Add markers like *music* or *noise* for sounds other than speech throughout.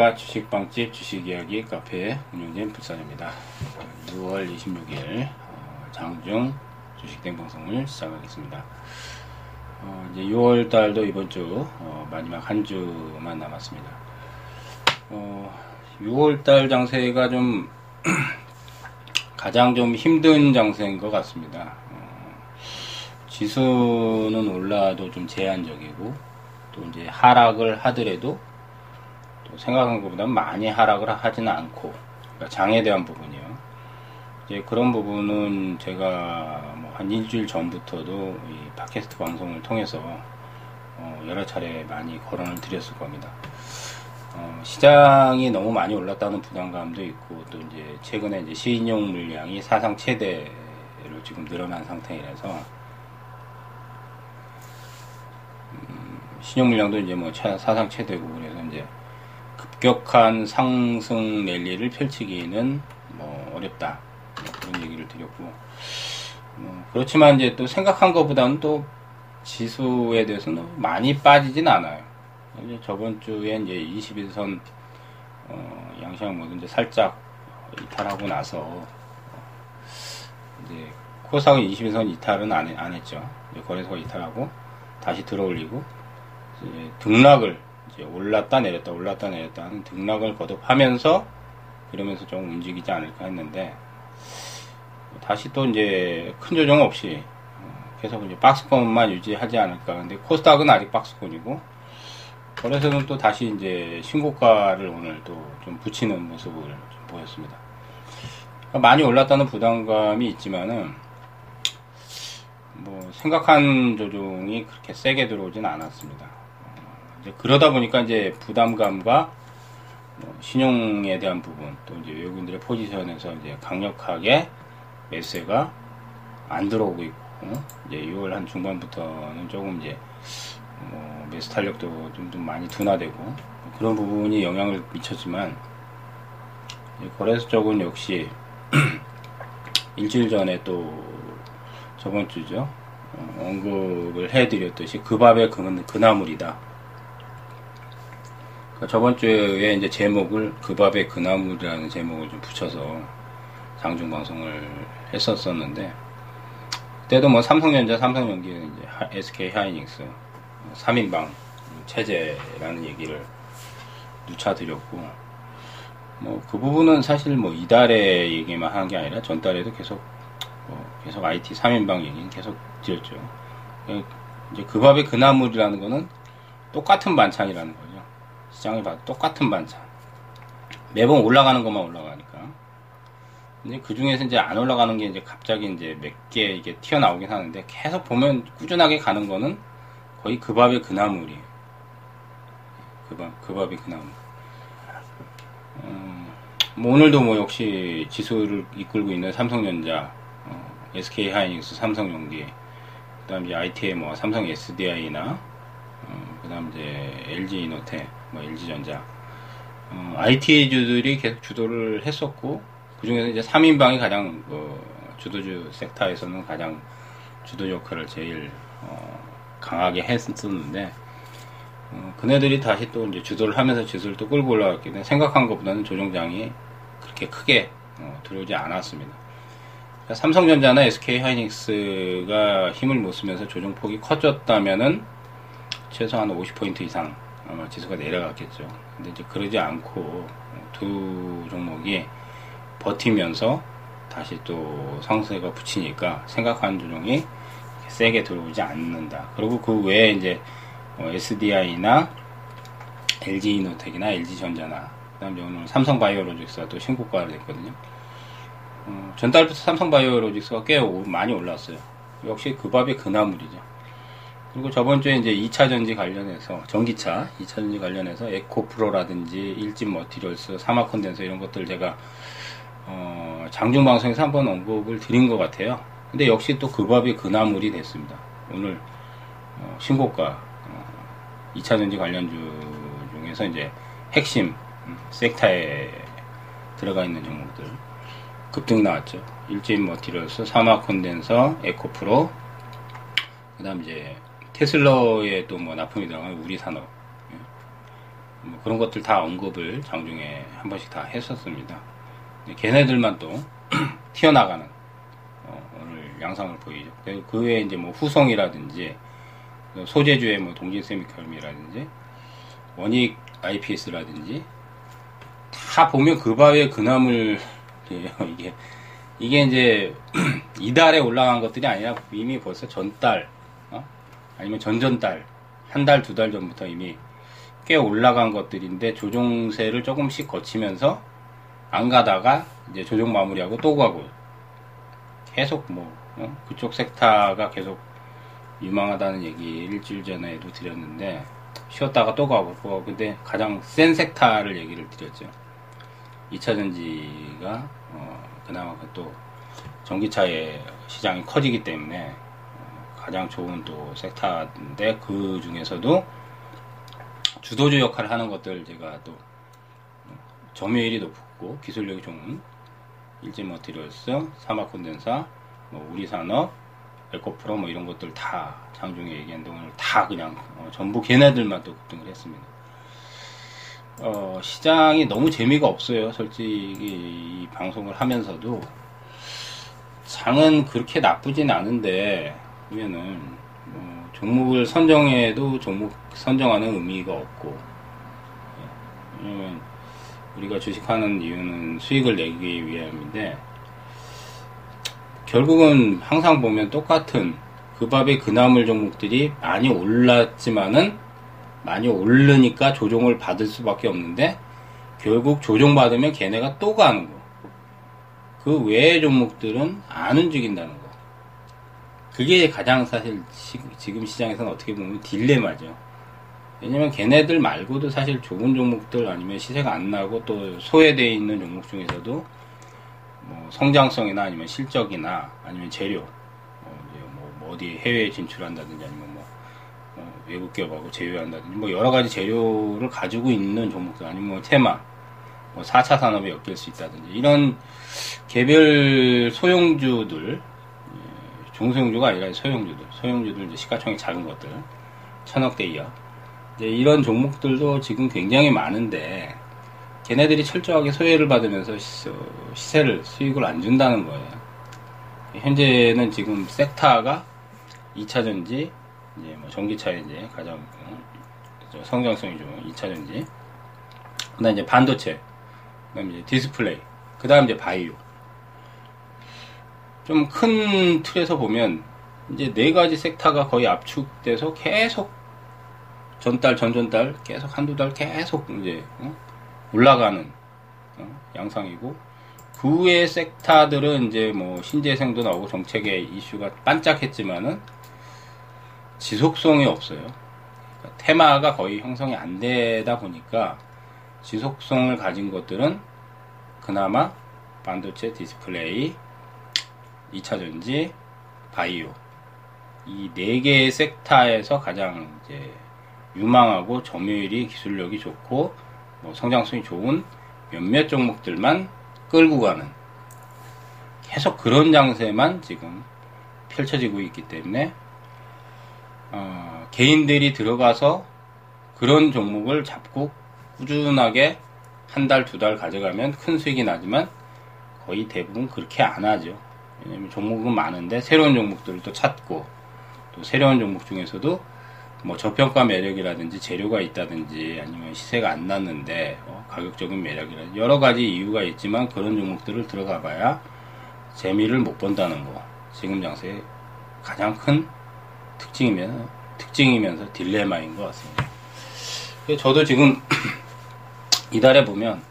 안녕하십니까. 주식방집 주식이야기 카페 운영진 불산입니다. 6월 26일 어, 장중 주식된 방송을 시작하겠습니다. 어, 이제 6월 달도 이번 주 어, 마지막 한 주만 남았습니다. 6월 달 장세가 좀 *clears throat* 가장 좀 힘든 장세인 것 같습니다. 지수는 올라도 좀 제한적이고 또 이제 하락을 하더라도 생각한 것보다 많이 하락을 하지는 않고 그러니까 장에 대한 부분이요. 이제 그런 부분은 제가 뭐 한 일주일 전부터도 이 팟캐스트 방송을 통해서 어 여러 차례 많이 거론을 드렸을 겁니다. 어 시장이 너무 많이 올랐다는 부담감도 있고 또 이제 최근에 이제 시인용 물량이 사상 최대로 지금 늘어난 상태이라서 음 신용 물량도 이제 뭐 사상 최대고 그래서 이제 급격한 상승 랠리를 펼치기는 뭐 어렵다 뭐 그런 얘기를 드렸고 뭐 그렇지만 이제 또 생각한 것보다는 또 지수에 대해서는 많이 빠지진 않아요. 이제 저번 주에 이제 21선 어, 양시장 모두 이제 살짝 이탈하고 나서 어, 이제 코스닥은 21선 이탈은 안, 안 했죠. 거래소가 이탈하고 다시 들어올리고 등락을 올랐다 내렸다 올랐다 내렸다 하는 등락을 거듭하면서 그러면서 좀 움직이지 않을까 했는데 다시 또 이제 큰 조정 없이 어, 계속 이제 박스권만 유지하지 않을까 근데 코스닥은 아직 박스권이고 거래소는 또 다시 이제 신고가를 오늘 또 좀 붙이는 모습을 좀 보였습니다. 많이 올랐다는 부담감이 있지만은 뭐 생각한 조정이 그렇게 세게 들어오진 않았습니다. 그러다 보니까 이제 부담감과 뭐 신용에 대한 부분 또 이제 외국인들의 포지션에서 이제 강력하게 매수가 안 들어오고 있고 이제 6월 한 중반부터는 조금 이제 뭐 매수 탄력도 좀, 좀 많이 둔화되고 그런 부분이 영향을 미쳤지만 거래소 쪽은 역시 *clears throat* 일주일 전에 또 저번 주죠? 어, 언급을 해드렸듯이 그 그, 그나물이다 저번 주에 이제 제목을 그 밥의 그나물이라는 제목을 좀 붙여서 장중 방송을 했었었는데 그때도 뭐 삼성전자, 삼성전기는 이제 SK 하이닉스 3인방 체제라는 얘기를 누차 드렸고 뭐 그 부분은 사실 뭐 이달에 얘기만 한게 아니라 전달에도 계속 뭐 계속 IT 3인방 얘기는 계속 드렸죠. 이제 그 밥의 그나물이라는 거는 똑같은 반찬이라는 거죠. 시장을 봐도 똑같은 반찬. 매번 올라가는 것만 올라가니까. 근데 그 중에서 이제 안 올라가는 게 이제 갑자기 이제 몇 개 이게 튀어나오긴 하는데 계속 보면 꾸준하게 가는 거는 거의 그 밥의 그 나물이에요. 그 밥, 그 밥의 그 나물. 음, 뭐 오늘도 뭐 역시 지수를 이끌고 있는 삼성전자, 어, SK 하이닉스, 삼성용기, 그 다음 이제 IT의 뭐 삼성 SDI나, 어, 그 다음 이제 LG 이노텍, 뭐 LG전자, 어, IT주들이 계속 주도를 했었고 그 중에서 이제 3인방이 가장 그 주도주 섹터에서는 가장 주도 역할을 제일 어, 강하게 했었는데 어, 그네들이 다시 또 이제 주도를 하면서 지수를 또 끌고 올라갔기 때문에 생각한 것보다는 조정장이 그렇게 크게 어, 들어오지 않았습니다. 삼성전자나 SK 하이닉스가 힘을 못 쓰면서 조정폭이 커졌다면은 최소한 50포인트 이상 아마 지수가 내려갔겠죠. 근데 이제 그러지 않고 두 종목이 버티면서 다시 또 상승세가 붙이니까 생각한 조정이 세게 들어오지 않는다. 그리고 그 외에 이제 SDI나 LG이노텍이나 LG전자나 그다음에 오늘 삼성바이오로직스가 또 신고가를 냈거든요. 어, 전달부터 삼성바이오로직스가 꽤 많이 올랐어요. 역시 그 밥이 그나물이죠. 그리고 저번 주에 이제 2차 전지 관련해서 전기차 2차 전지 관련해서 에코프로라든지 일진 머티리얼스, 사마 컨덴서 이런 것들 제가 어, 장중 방송에서 한번 언급을 드린 것 같아요. 근데 역시 또 그 밥이 그나물이 됐습니다. 오늘 어, 신고가 어, 2차 전지 관련주 중에서 이제 핵심 음, 섹터에 들어가 있는 종목들 급등 나왔죠. 일진 머티리얼스, 사마 컨덴서, 에코프로, 그 다음 이제 테슬러에 또뭐 납품이 들어가는 우리 산업. 예. 뭐 그런 것들 다 언급을 장중에 한 번씩 다 했었습니다. 걔네들만 또 *clears throat* 튀어나가는 어, 오늘 양상을 보이죠. 그 외에 이제 뭐 후성이라든지 소재주의 뭐 동진 세미컬미라든지 원익 IPS라든지 다 보면 그 바위에 그나물 *laughs* 이게 이게 이제 *clears throat* 이달에 올라간 것들이 아니라 이미 벌써 전달 어? 아니면 전전달 한 달 두 달 전부터 이미 꽤 올라간 것들인데 조종세를 조금씩 거치면서 안 가다가 이제 조종 마무리하고 또 가고 계속 뭐 어? 그쪽 섹터가 계속 유망하다는 얘기 일주일 전에도 드렸는데 쉬었다가 또 가고 뭐 근데 가장 센 섹터를 얘기를 드렸죠. 2차 전지가 어, 그나마 또 전기차의 시장이 커지기 때문에 어, 가장 좋은 또 섹터인데 그 중에서도 주도주 역할을 하는 것들 제가 또 점유율이 높고 기술력이 좋은 일제머티리얼스, 사막 콘덴사, 뭐 우리 산업, 에코프로 뭐 이런 것들 다 장중에 얘기한 동안을 다 그냥 어, 전부 걔네들만 또 급등을 했습니다. 어, 시장이 너무 재미가 없어요. 솔직히 이 방송을 하면서도 장은 그렇게 나쁘진 않은데 보면은 뭐 종목을 선정해도 종목 선정하는 의미가 없고 예, 왜냐면 우리가 주식하는 이유는 수익을 내기 위함인데 결국은 항상 보면 똑같은 그 밥의 그나물 종목들이 많이 올랐지만은 많이 오르니까 조종을 받을 수밖에 없는데 결국 조종받으면 걔네가 또 가는 거. 그 외의 종목들은 안 움직인다는 거. 그게 가장 사실 시, 지금 시장에서는 어떻게 보면 딜레마죠. 왜냐면 걔네들 말고도 사실 좋은 종목들 아니면 시세가 안 나고 또 소외되어 있는 종목 중에서도 뭐 성장성이나 아니면 실적이나 아니면 재료 뭐, 뭐 어디 해외에 진출한다든지 아니면 뭐, 뭐 외국 기업하고 제휴한다든지 뭐 여러 가지 재료를 가지고 있는 종목들 아니면 뭐 테마 뭐 4차 산업에 엮일 수 있다든지 이런 개별 소형주들 예, 중소형주가 아니라 소형주들 소형주들 이제 시가총액 작은 것들 천억대 이하 이런 종목들도 지금 굉장히 많은데 걔네들이 철저하게 소외를 받으면서 시세를 수익을 안 준다는 거예요. 현재는 지금 섹타가 2차 전지, 이제 뭐 전기차 이제 가장 어, 성장성이 좋은 2차 전지, 그 다음 이제 반도체, 그 다음 이제 디스플레이, 그 다음 이제 바이오. 좀 큰 틀에서 보면 이제 네 가지 섹타가 거의 압축돼서 계속 전달 전전달 계속 한두 달 계속 이제 어? 올라가는 어? 양상이고 그 외의 섹터들은 이제 뭐 신재생도 나오고 정책의 이슈가 반짝했지만은 지속성이 없어요. 그러니까 테마가 거의 형성이 안 되다 보니까 지속성을 가진 것들은 그나마 반도체, 디스플레이, 2차 전지, 바이오 이 네 개의 섹터에서 가장 이제 유망하고 점유율이 기술력이 좋고 뭐 성장성이 좋은 몇몇 종목들만 끌고 가는 계속 그런 장세만 지금 펼쳐지고 있기 때문에 어, 개인들이 들어가서 그런 종목을 잡고 꾸준하게 한 달, 두 달 가져가면 큰 수익이 나지만 거의 대부분 그렇게 안 하죠. 왜냐면 종목은 많은데 새로운 종목들을 또 찾고 또 새로운 종목 중에서도 뭐 저평가 매력이라든지 재료가 있다든지 아니면 시세가 안 났는데 어, 가격적인 매력이라든지 여러 가지 이유가 있지만 그런 종목들을 들어가 봐야 재미를 못 본다는 거 지금 장세의 가장 큰 특징이면 특징이면서 딜레마인 것 같습니다. 저도 지금 *clears throat* 이달에 보면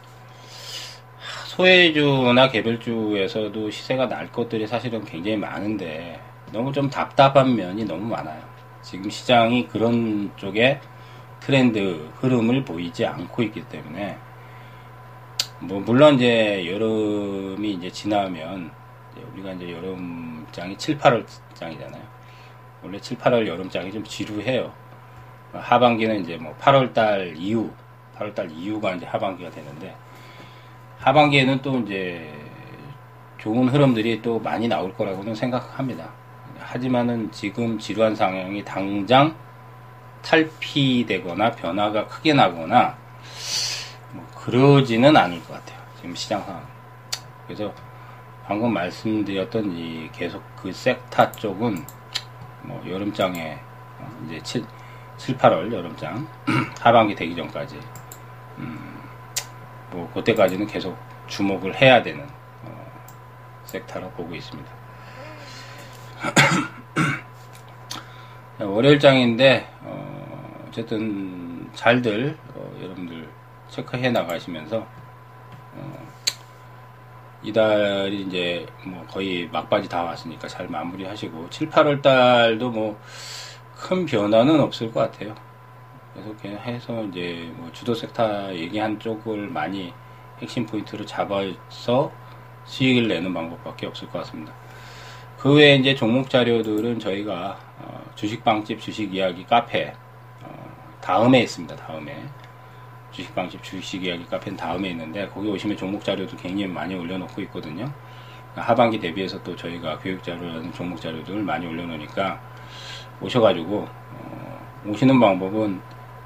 소외주나 개별주에서도 시세가 날 것들이 사실은 굉장히 많은데 너무 좀 답답한 면이 너무 많아요. 지금 시장이 그런 쪽에 트렌드 흐름을 보이지 않고 있기 때문에 뭐 물론 이제 여름이 이제 지나면 이제 우리가 이제 여름장이 7, 8월 장이잖아요. 원래 7, 8월 여름장이 좀 지루해요. 하반기는 이제 뭐 8월 달 이후, 8월 달 이후가 이제 하반기가 되는데 하반기에는 또 이제 좋은 흐름들이 또 많이 나올 거라고는 생각합니다. 하지만은 지금 지루한 상황이 당장 탈피되거나 변화가 크게 나거나 그러지는 않을 것 같아요. 지금 시장 상황. 그래서 방금 말씀드렸던 이 계속 그 섹타 쪽은 뭐 여름장에 어, 이제 7, 7 8월 여름장 *clears throat* 하반기 되기 전까지 음, 뭐 그때까지는 계속 주목을 해야 되는 어, 섹타로 보고 있습니다. *clears throat* 월요일장인데 어, 어쨌든 잘들 어, 여러분들 체크해 나가시면서 어, 이달이 이제 뭐 거의 막바지 다 왔으니까 잘 마무리하시고 7, 8월 달도 뭐 큰 변화는 없을 것 같아요. 그래서 그냥 해서 이제 뭐 주도 섹터 얘기한 쪽을 많이 핵심 포인트로 잡아서 수익을 내는 방법밖에 없을 것 같습니다. 그 외에 이제 종목 자료들은 저희가 어, 주식방집 주식 이야기 카페 어, 다음에 있습니다. 다음에 주식방집 주식 이야기 카페는 다음에 있는데 거기 오시면 종목 자료도 굉장히 많이 올려놓고 있거든요. 하반기 대비해서 또 저희가 교육 자료라는 종목 자료들을 많이 올려놓으니까 오셔가지고 어, 오시는 방법은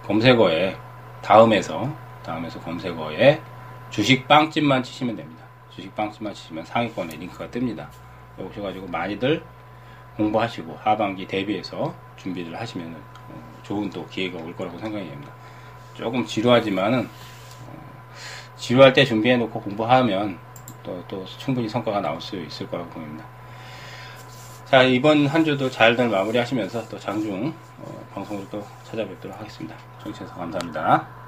검색어에 다음에서 다음에서 검색어에 주식 빵집만 치시면 됩니다. 주식 빵집만 치시면 상위권에 링크가 뜹니다. 오셔가지고 많이들 공부하시고 하반기 대비해서 준비를 하시면 어, 좋은 또 기회가 올 거라고 생각이 됩니다. 조금 지루하지만은 어, 지루할 때 준비해 놓고 공부하면 또, 또 충분히 성과가 나올 수 있을 거라고 보입니다. 자 이번 한 주도 잘들 마무리 하시면서 또 장중 어, 방송으로 또 찾아뵙도록 하겠습니다. 청취해서 감사합니다.